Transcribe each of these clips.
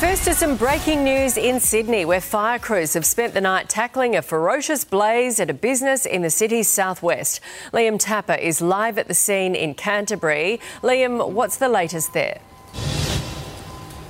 First to some breaking news in Sydney, where fire crews have spent the night tackling a ferocious blaze at a business in the city's southwest. Liam Tapper is live at the scene in Canterbury. Liam, what's the latest there?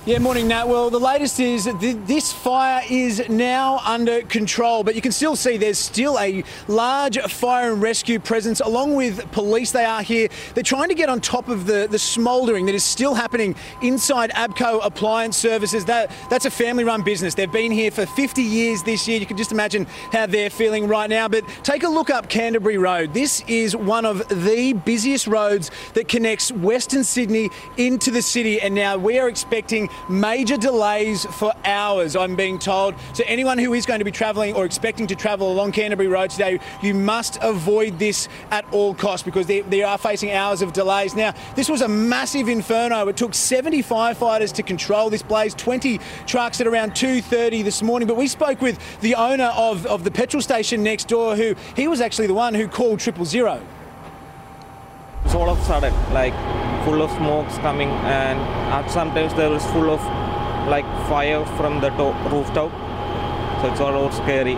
Yeah, morning, Nat. Well, the latest is that this fire is now under control, but you can still see there's still a large fire and rescue presence along with police. They are here. They're trying to get on top of the, the smouldering that is still happening inside Abco Appliance Services. That, that's a family run business. They've been here for 50 years this year. You can just imagine how they're feeling right now. But take a look up Canterbury Road. This is one of the busiest roads that connects Western Sydney into the city, and now we are expecting major delays for hours, I'm being told. So, anyone who is going to be travelling or expecting to travel along Canterbury Road today, you must avoid this at all costs because they, they are facing hours of delays. Now, this was a massive inferno. It took 70 firefighters to control this blaze, 20 trucks at around 2.30 this morning. But we spoke with the owner of, of the petrol station next door, who he was actually the one who called triple zero. It's all of a sudden, like full of smokes coming and sometimes there is full of like fire from the to- rooftop. So it's all scary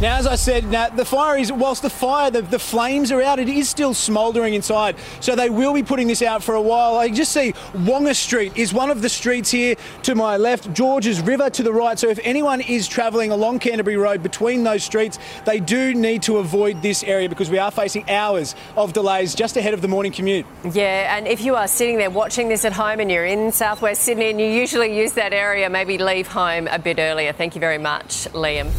now, as I said, now, the fire is, whilst the fire, the, the flames are out, it is still smouldering inside. So they will be putting this out for a while. I just see Wonga Street is one of the streets here to my left, Georges River to the right. So if anyone is travelling along Canterbury Road between those streets, they do need to avoid this area because we are facing hours of delays just ahead of the morning commute. Yeah, and if you are sitting there watching this at home and you're in southwest Sydney and you usually use that area, maybe leave home a bit earlier. Thank you very much, Liam.